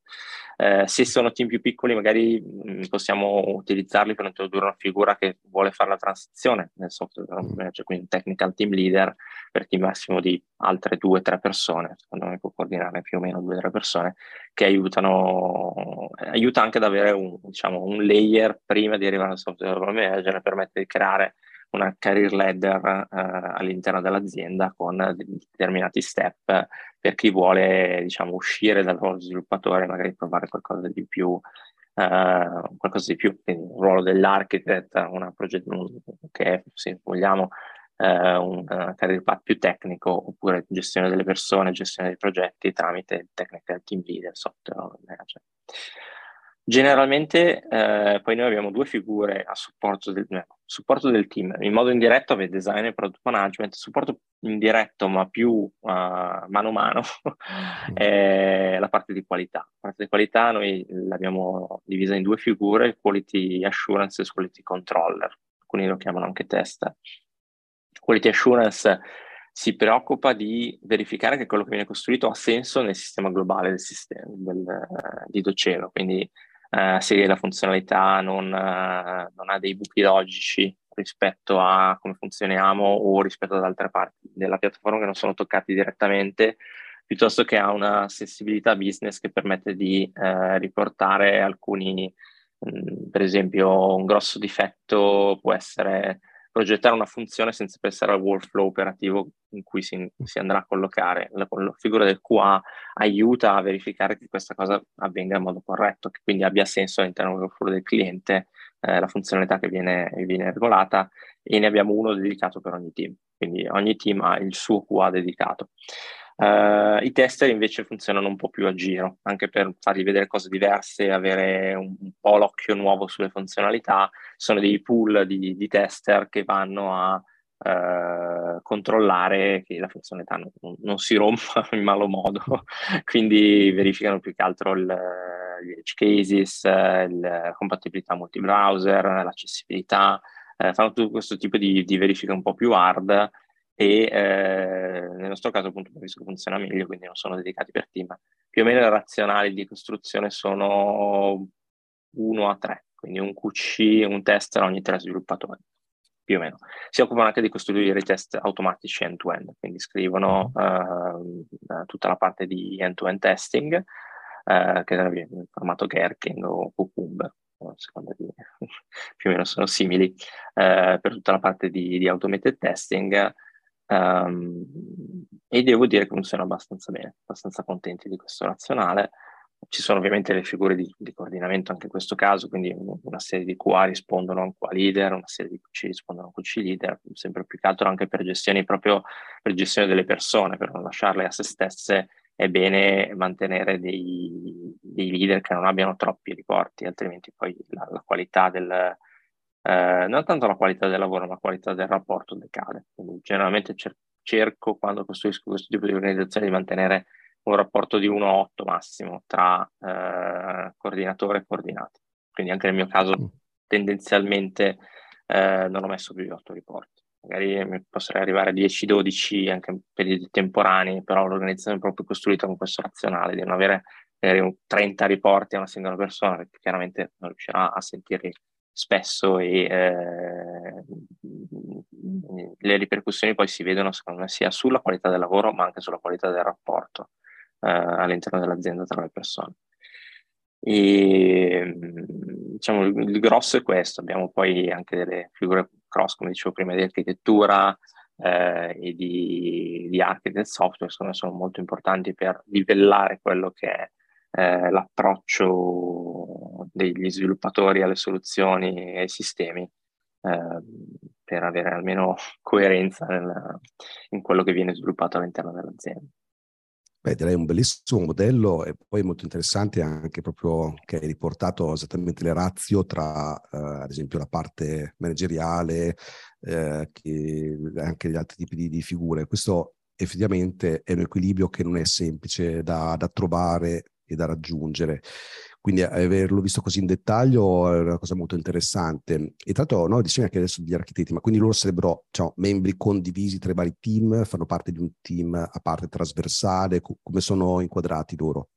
Eh, se sono team più piccoli magari mh, possiamo utilizzarli per introdurre una figura che vuole fare la transizione nel software developer manager, quindi un technical team leader per team massimo di altre due o tre persone, secondo me può coordinare più o meno due o tre persone che aiutano, aiuta anche ad avere un, diciamo, un layer prima di arrivare al software development manager permette di creare una career ladder eh, all'interno dell'azienda con determinati step per chi vuole diciamo, uscire dal ruolo sviluppatore e magari provare qualcosa di più, eh, qualcosa di più, un ruolo dell'architect, una proget- che se vogliamo, eh, un career path più tecnico oppure gestione delle persone, gestione dei progetti tramite il technical team leader, software manager. Generalmente eh, poi noi abbiamo due figure a supporto del, eh, supporto del, team. In modo indiretto avete design e product management, supporto indiretto ma più uh, mano a mano è la parte di qualità. La parte di qualità noi l'abbiamo divisa in due figure, quality assurance e quality controller. Alcuni lo chiamano anche test. Quality assurance si preoccupa di verificare che quello che viene costruito ha senso nel sistema globale del sistema, del, di Docero, quindi eh, segue la funzionalità, non, eh, non, ha dei buchi logici rispetto a come funzioniamo o rispetto ad altre parti della piattaforma che non sono toccati direttamente, piuttosto che ha una sensibilità business che permette di eh, riportare alcuni, mh, mm, per esempio, un grosso difetto può essere progettare una funzione senza pensare al workflow operativo in cui si, si, andrà a collocare. La, la, figura del QA aiuta a verificare che questa cosa avvenga in modo corretto, che quindi abbia senso all'interno del workflow del cliente, eh, la funzionalità che viene, viene regolata e ne abbiamo uno dedicato per ogni team. Quindi ogni team ha il suo QA dedicato. Uh, I tester invece funzionano un po' più a giro, anche per fargli vedere cose diverse, avere un, un po' l'occhio nuovo sulle funzionalità. Sono dei pool di, di tester che vanno a uh, controllare che la funzionalità non, non, si rompa in malo modo, quindi verificano più che altro il, gli edge cases, la compatibilità multi-browser, l'accessibilità, uh, fanno tutto questo tipo di, di verifica un po' più hard e eh, nel nostro caso appunto preferisco funziona meglio, quindi non sono dedicati per team. Più o meno le razionali di costruzione sono 1 a 3, quindi un QC, un tester ogni tre sviluppatori, più o meno. Si occupano anche di costruire i test automatici end-to-end, quindi scrivono eh, tutta la parte di end-to-end testing, eh, che è in formato Gherkin o Cucumber, secondo di, più o meno sono simili, eh, per tutta la parte di, di automated testing, Um, e devo dire che funziona abbastanza bene, abbastanza contenti di questo razionale. Ci sono ovviamente le figure di, di coordinamento anche in questo caso, quindi una serie di QA rispondono a un QA leader, una serie di QC rispondono a un QC leader, sempre più che altro anche per gestione proprio per gestione delle persone, per non lasciarle a se stesse è bene mantenere dei, dei leader che non abbiano troppi riporti, altrimenti poi la, la qualità del, eh, non tanto la qualità del lavoro, ma la qualità del rapporto decade. Quindi generalmente cer- cerco, quando costruisco questo tipo di organizzazione, di mantenere un rapporto di 1 a 8 massimo tra eh, coordinatore e coordinati. Quindi anche nel mio caso mm. tendenzialmente eh, non ho messo più di 8 riporti. Magari potrei arrivare a 10-12 anche in periodi temporanei, però l'organizzazione è proprio costruita con questo razionale di non avere 30 riporti a una singola persona, perché chiaramente non riuscirà a sentirli spesso e eh, le ripercussioni poi si vedono secondo me sia sulla qualità del lavoro ma anche sulla qualità del rapporto eh, all'interno dell'azienda tra le persone. E, diciamo, il, grosso è questo, abbiamo poi anche delle figure cross, come dicevo prima, di architettura eh, e di, di architect software, sono, sono molto importanti per livellare quello che è eh, l'approccio degli sviluppatori alle soluzioni e ai sistemi eh, per avere almeno coerenza nel, in quello che viene sviluppato all'interno dell'azienda. Beh, direi un bellissimo modello e poi molto interessante anche proprio che hai riportato esattamente le razio tra, eh, ad esempio, la parte manageriale eh, e anche gli altri tipi di, di, figure. Questo effettivamente è un equilibrio che non è semplice da, da trovare e da raggiungere. Quindi averlo visto così in dettaglio è una cosa molto interessante. E tra l'altro, no, dicevi anche adesso degli architetti, ma quindi loro sarebbero diciamo, membri condivisi tra i vari team, fanno parte di un team a parte trasversale, come sono inquadrati loro?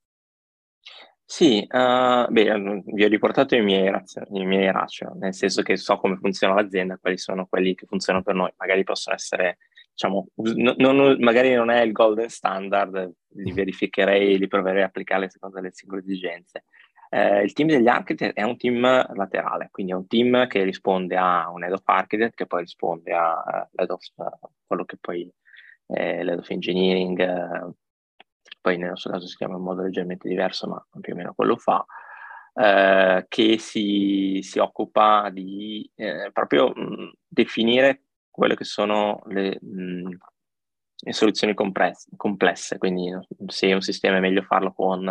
Sì, uh, beh, vi ho riportato i miei, razio, i miei ratio, nel senso che so come funziona l'azienda, quali sono quelli che funzionano per noi. Magari possono essere diciamo, non, non, magari non è il golden standard, li mm. verificherei, li proverei a applicare secondo le singole esigenze. Eh, il team degli architect è un team laterale, quindi è un team che risponde a un head of architect che poi risponde a uh, head of uh, quello che poi è l'head of engineering, uh, poi nel nostro caso si chiama in modo leggermente diverso, ma più o meno quello fa. Uh, che si, si, occupa di eh, proprio mh, definire quelle che sono le, mh, le soluzioni compresse, complesse, quindi se un sistema è meglio farlo con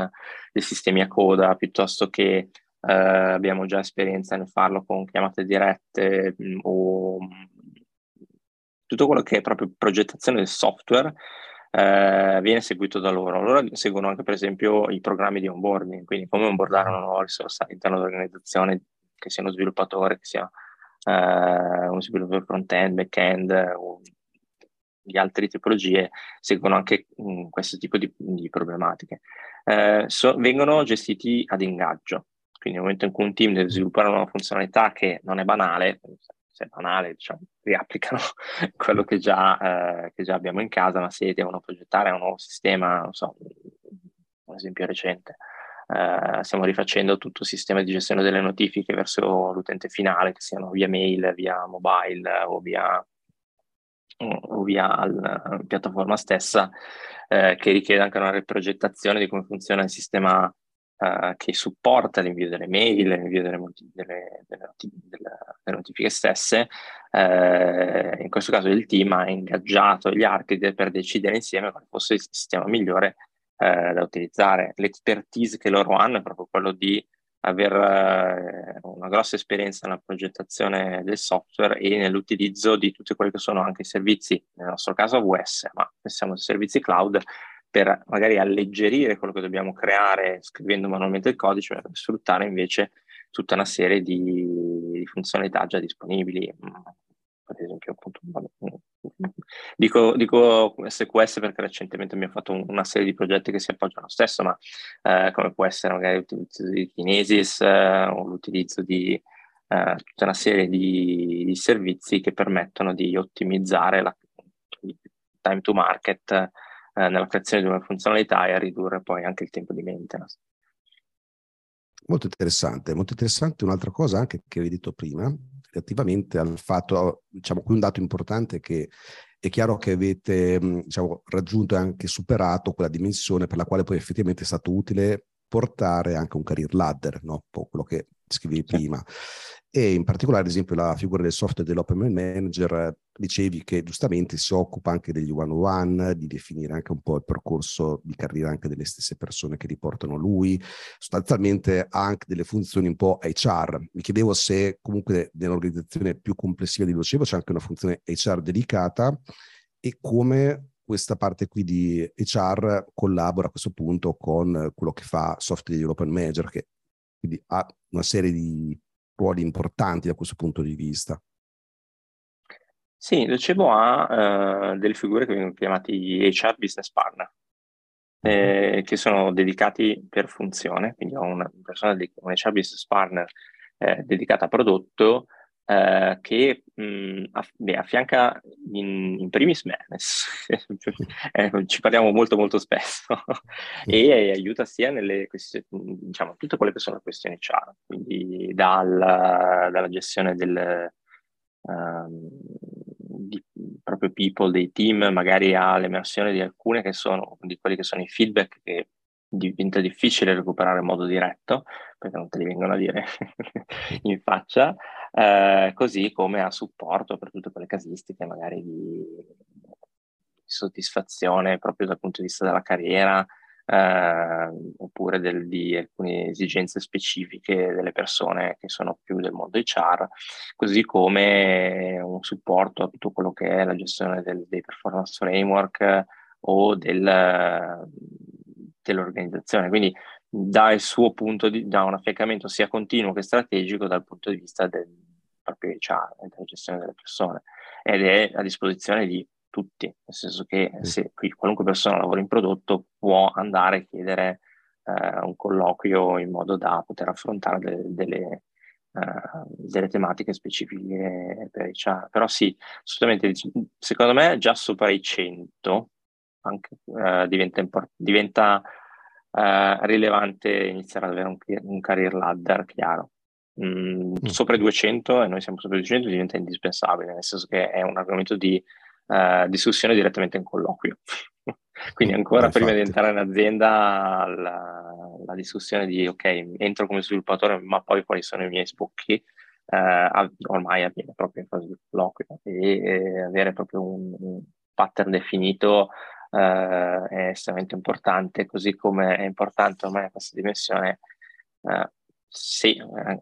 dei sistemi a coda piuttosto che eh, abbiamo già esperienza nel farlo con chiamate dirette mh, mm, o tutto quello che è proprio progettazione del software eh, viene seguito da loro. Loro seguono anche per esempio i programmi di onboarding, quindi come onboardare una nuova risorsa all'interno dell'organizzazione, che sia uno sviluppatore, che sia eh, uno sviluppatore front-end, back-end o di altre tipologie, seguono anche mh, mm, questo tipo di, di problematiche. Eh, so, vengono gestiti ad ingaggio, quindi nel momento in cui un team deve sviluppare una funzionalità che non è banale, se è banale, diciamo, riapplicano quello che già, eh, che già, abbiamo in casa, ma se devono progettare un nuovo sistema, non so, un esempio recente, eh, stiamo rifacendo tutto il sistema di gestione delle notifiche verso l'utente finale, che siano via mail, via mobile o via, o via la piattaforma stessa, eh, che richiede anche una riprogettazione di come funziona il sistema uh, che supporta l'invio delle mail, l'invio delle, delle, delle, delle notifiche stesse. In questo caso il team ha ingaggiato gli architetti per decidere insieme quale fosse il sistema migliore uh, da utilizzare. L'expertise che loro hanno è proprio quello di avere una grossa esperienza nella progettazione del software e nell'utilizzo di tutti quelli che sono anche i servizi, nel nostro caso AWS, ma pensiamo ai servizi cloud per magari alleggerire quello che dobbiamo creare scrivendo manualmente il codice, per sfruttare invece tutta una serie di funzionalità già disponibili. Per esempio, appunto, dico, dico, SQS perché recentemente abbiamo fatto una serie di progetti che si appoggiano stesso, ma eh, come può essere magari l'utilizzo di Kinesis eh, o l'utilizzo di eh, tutta una serie di, di, servizi che permettono di ottimizzare la time to market eh, nella creazione di una funzionalità e a ridurre poi anche il tempo di maintenance. Molto interessante, molto interessante un'altra cosa anche che avevi detto prima, relativamente al fatto, diciamo, qui un dato importante che è chiaro che avete diciamo, raggiunto e anche superato quella dimensione per la quale poi effettivamente è stato utile portare anche un career ladder, no? quello che scrivevi prima e in particolare, ad esempio, la figura del software development manager, dicevi che giustamente si occupa anche degli one-on-one, di definire anche un po' il percorso di carriera anche delle stesse persone che riportano lui, sostanzialmente ha anche delle funzioni un po' HR. Mi chiedevo se comunque nell'organizzazione più complessiva di Docebo c'è anche una funzione HR dedicata e come questa parte qui di HR collabora a questo punto con quello che fa software development manager, che quindi ha una serie di ruoli importanti da questo punto di vista. Sì, Docebo ha uh, delle figure che vengono chiamati HR Business Partner, eh, che sono dedicati per funzione, quindi ho una persona, un HR Business Partner eh, dedicata a prodotto eh, che mh, aff- beh, affianca in, in, primis me, eh, ci parliamo molto molto spesso e aiuta sia nelle questioni, diciamo, tutte quelle che sono le questioni HR, quindi dal, dalla gestione del, uh, di proprio people, dei team, magari all'emersione di alcune che sono, di quelli che sono i feedback che diventa difficile recuperare in modo diretto, perché non te li vengono a dire in faccia, eh, così come a supporto per tutte quelle casistiche magari di soddisfazione proprio dal punto di vista della carriera, eh, oppure del, di alcune esigenze specifiche delle persone che sono più del mondo HR, così come un supporto a tutto quello che è la gestione del, dei performance framework o del, dell'organizzazione. Quindi dà il suo punto di, dà un affiancamento sia continuo che strategico dal punto di vista del proprio HR, della gestione delle persone ed è a disposizione di tutti, nel senso che se qui qualunque persona lavora in prodotto può andare a chiedere eh, un colloquio in modo da poter affrontare delle, delle, uh, delle tematiche specifiche per HR. Però sì, assolutamente, secondo me già sopra i 100 anche, uh, diventa, import- diventa uh, rilevante iniziare ad avere un, un career ladder chiaro. Mm, mm. Sopra i 200 e noi siamo sopra i 200 diventa indispensabile, nel senso che è un argomento di uh, discussione direttamente in colloquio. Quindi ancora eh, prima di entrare in azienda la, la, discussione di ok, entro come sviluppatore, ma poi quali sono i miei sbocchi, eh, ormai avviene proprio in fase di colloquio e, e avere proprio un, un pattern definito eh, è estremamente importante, così come è importante ormai questa dimensione eh, sì, eh,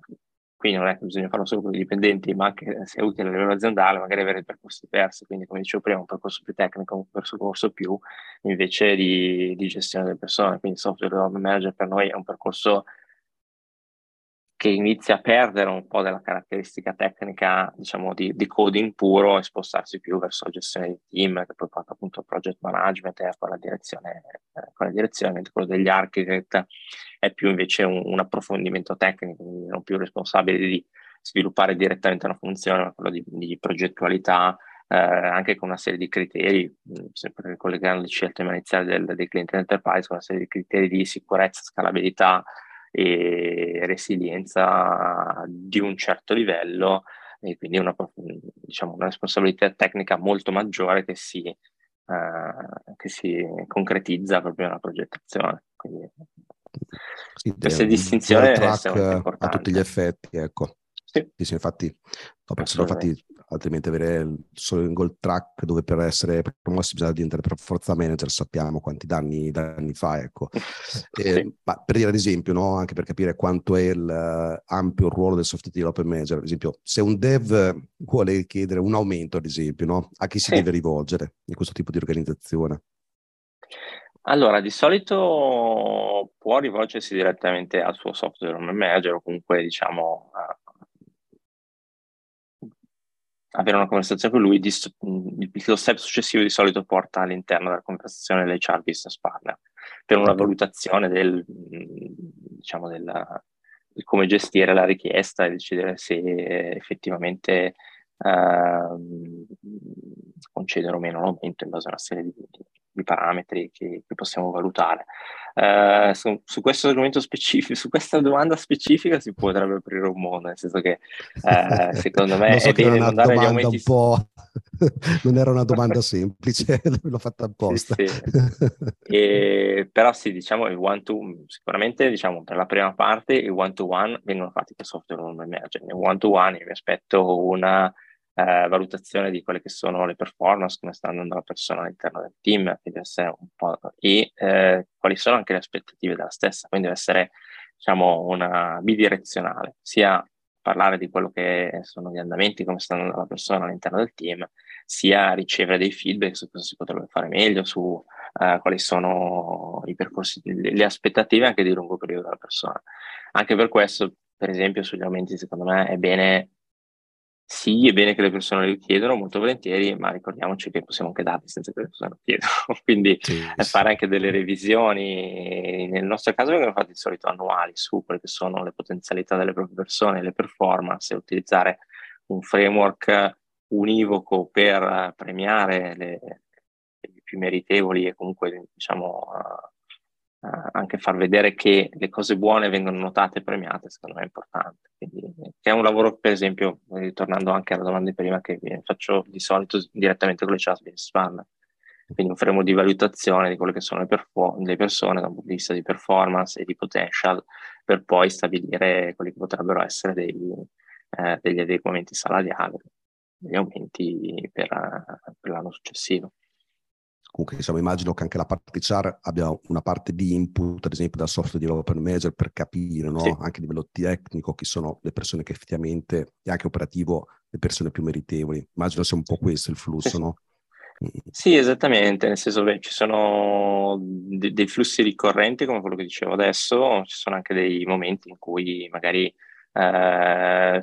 qui non è che bisogna farlo solo con i dipendenti, ma anche se è utile a livello aziendale, magari avere percorsi diversi, quindi come dicevo prima, un percorso più tecnico, un percorso più invece di, di gestione delle persone, quindi software development manager per noi è un percorso che inizia a perdere un po' della caratteristica tecnica, diciamo, di, di coding puro e spostarsi più verso la gestione di team, che poi porta appunto al project management e con la direzione, eh, con la direzione, mentre quello degli architect è più invece un, un approfondimento tecnico, quindi non più responsabile di sviluppare direttamente una funzione, ma quello di, di progettualità, eh, anche con una serie di criteri, sempre collegando le scelte iniziali del, dei clienti enterprise, con una serie di criteri di sicurezza, scalabilità, e resilienza di un certo livello e quindi una, diciamo, una responsabilità tecnica molto maggiore che si, uh, che si concretizza proprio nella progettazione. Quindi, sì, questa distinzione è importante. a tutti gli effetti, ecco. Sì. sì, infatti, no, perché infatti altrimenti avere solo il gold track dove per essere promossi bisogna diventare per forza manager, sappiamo quanti danni, danni fa, ecco. Eh, ma per dire ad esempio, no, anche per capire quanto è l'ampio uh, ruolo del software development manager, ad esempio, se un dev vuole chiedere un aumento, ad esempio, no, a chi si sì. deve rivolgere in questo tipo di organizzazione? Allora, di solito può rivolgersi direttamente al suo software manager o comunque, diciamo, avere una conversazione con lui, di, lo step successivo di solito porta all'interno della conversazione dell'HR business partner per una valutazione del, diciamo, della, di come gestire la richiesta e decidere se effettivamente uh, concedere o meno l'aumento in base a una serie di, di parametri che, che, possiamo valutare. Uh, su, su, questo argomento specifico, su questa domanda specifica si potrebbe aprire un mondo, nel senso che uh, secondo me so è bene non dare gli aumenti. Un po'... non era una domanda semplice, l'ho fatta apposta. Sì, sì. E, però sì, diciamo il one to sicuramente diciamo per la prima parte i one to one vengono fatti per software non emergent. Nel one to one io mi aspetto una eh, valutazione di quelle che sono le performance, come sta andando la persona all'interno del team, e eh, quali sono anche le aspettative della stessa. Quindi deve essere diciamo, una bidirezionale, sia parlare di quello che sono gli andamenti, come sta andando la persona all'interno del team, sia ricevere dei feedback su cosa si potrebbe fare meglio, su uh, quali sono i percorsi, le aspettative anche di lungo periodo della persona. Anche per questo, per esempio, sugli aumenti, secondo me è bene sì, è bene che le persone lo chiedono molto volentieri, ma ricordiamoci che possiamo anche darli senza che le persone lo chiedano. Quindi sì, sì. fare anche delle revisioni, nel nostro caso vengono fatti di solito annuali su quelle che sono le potenzialità delle proprie persone, le performance, utilizzare un framework univoco per premiare le, le più meritevoli e comunque diciamo uh, anche far vedere che le cose buone vengono notate e premiate, secondo me è importante. Quindi, è un lavoro, per esempio, ritornando anche alla domanda di prima, che faccio di solito direttamente con le chat business partner. Quindi un framework di valutazione di quelle che sono le, perfor- le persone da un punto di vista di performance e di potential, per poi stabilire quelli che potrebbero essere dei, eh, degli adeguamenti salariali, degli aumenti per, per l'anno successivo comunque diciamo, immagino che anche la parte CHAR abbia una parte di input, ad esempio dal software development manager, per capire no? sì. anche a livello tecnico chi sono le persone che effettivamente, e anche operativo, le persone più meritevoli. Immagino sia un po' questo il flusso, sì. no? Sì, esattamente, nel senso che ci sono de- dei flussi ricorrenti come quello che dicevo adesso, ci sono anche dei momenti in cui magari eh,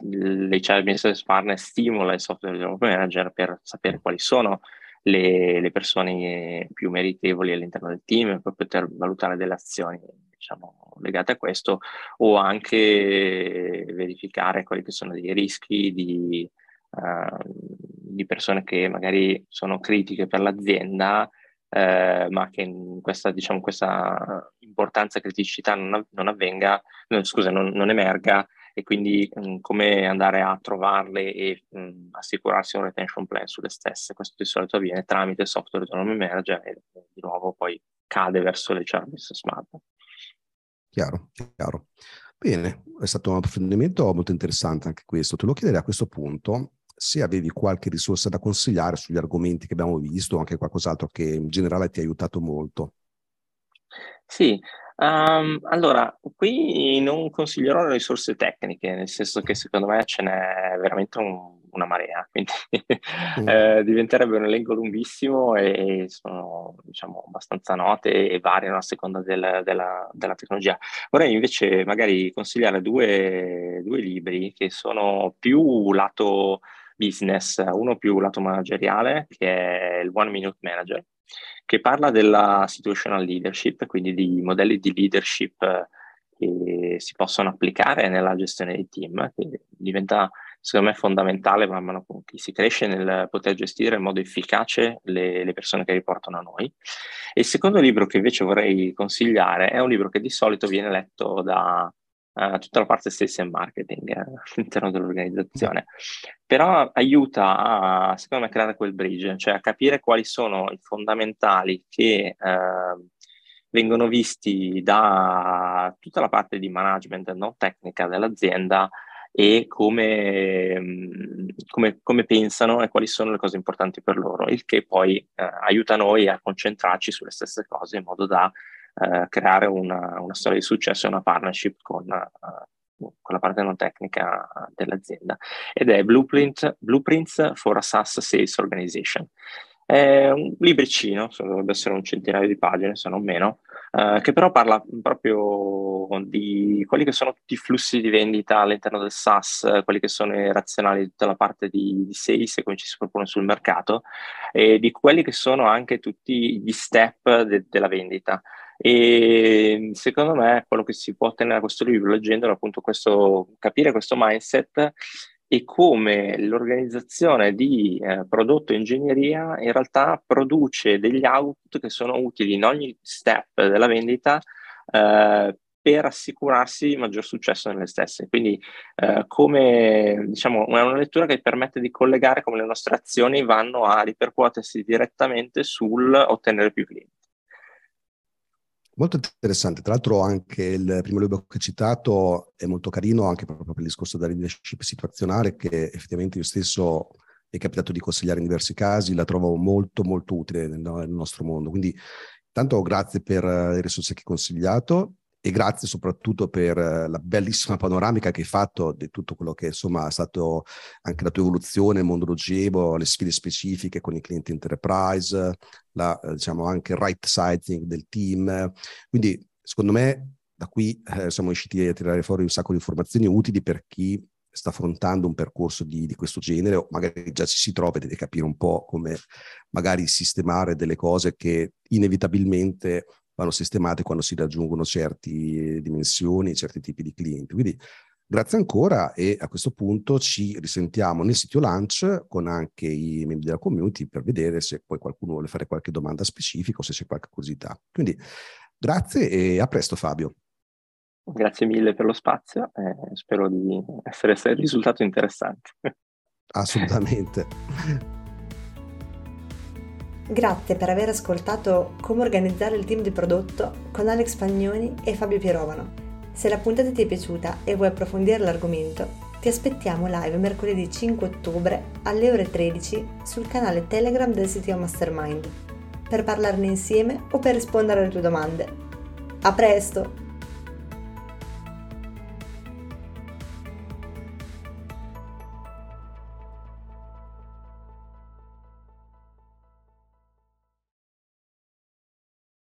l'HR Business Partner stimola il software development manager per sapere quali sono le, le, persone più meritevoli all'interno del team per poter valutare delle azioni diciamo, legate a questo o anche verificare quali che sono dei rischi di, uh, di persone che magari sono critiche per l'azienda eh, ma che questa, diciamo, questa importanza e criticità non, non avvenga, no, scusa, non, non emerga e quindi mh, mm, come andare a trovarle e mh, mm, assicurarsi un retention plan sulle stesse. Questo di solito avviene tramite software autonomy manager e di nuovo poi cade verso le service smart. Chiaro, chiaro. Bene, è stato un approfondimento molto interessante anche questo. Te lo chiederei a questo punto se avevi qualche risorsa da consigliare sugli argomenti che abbiamo visto o anche qualcos'altro che in generale ti ha aiutato molto. Sì, Um, allora, qui non consiglierò le risorse tecniche, nel senso che secondo me ce n'è veramente un, una marea, quindi mm. eh, diventerebbe un elenco lunghissimo e sono diciamo, abbastanza note e variano a seconda del, della, della, tecnologia. Vorrei invece magari consigliare due, due libri che sono più lato business, uno più lato manageriale, che è il One Minute Manager, che parla della situational leadership, quindi di modelli di leadership eh, che si possono applicare nella gestione dei team, che diventa secondo me fondamentale man mano che si cresce nel poter gestire in modo efficace le, le, persone che riportano a noi. E il secondo libro che invece vorrei consigliare è un libro che di solito viene letto da uh, tutta la parte sales and marketing eh, all'interno dell'organizzazione, però aiuta a, secondo me, a creare quel bridge, cioè a capire quali sono i fondamentali che uh, vengono visti da tutta la parte di management non tecnica dell'azienda e come, come, come, pensano e quali sono le cose importanti per loro, il che poi eh, aiuta noi a concentrarci sulle stesse cose in modo da eh, creare una, una, storia di successo e una partnership con, uh, con la parte non tecnica dell'azienda. Ed è Blueprint, Blueprints for a SaaS Sales Organization. È un libricino, dovrebbe essere un centinaio di pagine, se non meno, eh, che però parla proprio di quelli che sono tutti i flussi di vendita all'interno del SaaS, quelli che sono i razionali di tutta la parte di, di sales e come ci si propone sul mercato, e di quelli che sono anche tutti gli step de- della vendita. E secondo me quello che si può ottenere da questo libro, leggendolo, appunto questo, capire questo mindset e come l'organizzazione di eh, prodotto ingegneria in realtà produce degli output che sono utili in ogni step della vendita eh, per assicurarsi maggior successo nelle stesse. Quindi eh, come diciamo è una lettura che permette di collegare come le nostre azioni vanno a ripercuotersi direttamente sul ottenere più clienti. Molto interessante, tra l'altro anche il primo libro che hai citato è molto carino anche proprio per il discorso della leadership situazionale che effettivamente io stesso è capitato di consigliare in diversi casi, la trovo molto molto utile nel, nel nostro mondo. Quindi intanto grazie per le risorse che hai consigliato e grazie soprattutto per eh, la bellissima panoramica che hai fatto di tutto quello che insomma è stato anche la tua evoluzione, il mondo Logebo, le sfide specifiche con i clienti enterprise, la, eh, diciamo anche il right sizing del team. Quindi secondo me da qui eh, siamo riusciti a tirare fuori un sacco di informazioni utili per chi sta affrontando un percorso di, di, questo genere o magari già ci si trova e deve capire un po' come magari sistemare delle cose che inevitabilmente vanno sistemate quando si raggiungono certe dimensioni, certi tipi di clienti. Quindi grazie ancora e a questo punto ci risentiamo nel sito Lunch con anche i membri della community per vedere se poi qualcuno vuole fare qualche domanda specifica o se c'è qualche curiosità. Quindi grazie e a presto Fabio. Grazie mille per lo spazio e spero di essere, essere risultato interessante. Assolutamente. Grazie per aver ascoltato Come organizzare il team di prodotto con Alex Pagnoni e Fabio Pirovano. Se la puntata ti è piaciuta e vuoi approfondire l'argomento, ti aspettiamo live mercoledì 5 ottobre alle ore 13 sul canale Telegram del CTO Mastermind per parlarne insieme o per rispondere alle tue domande. A presto!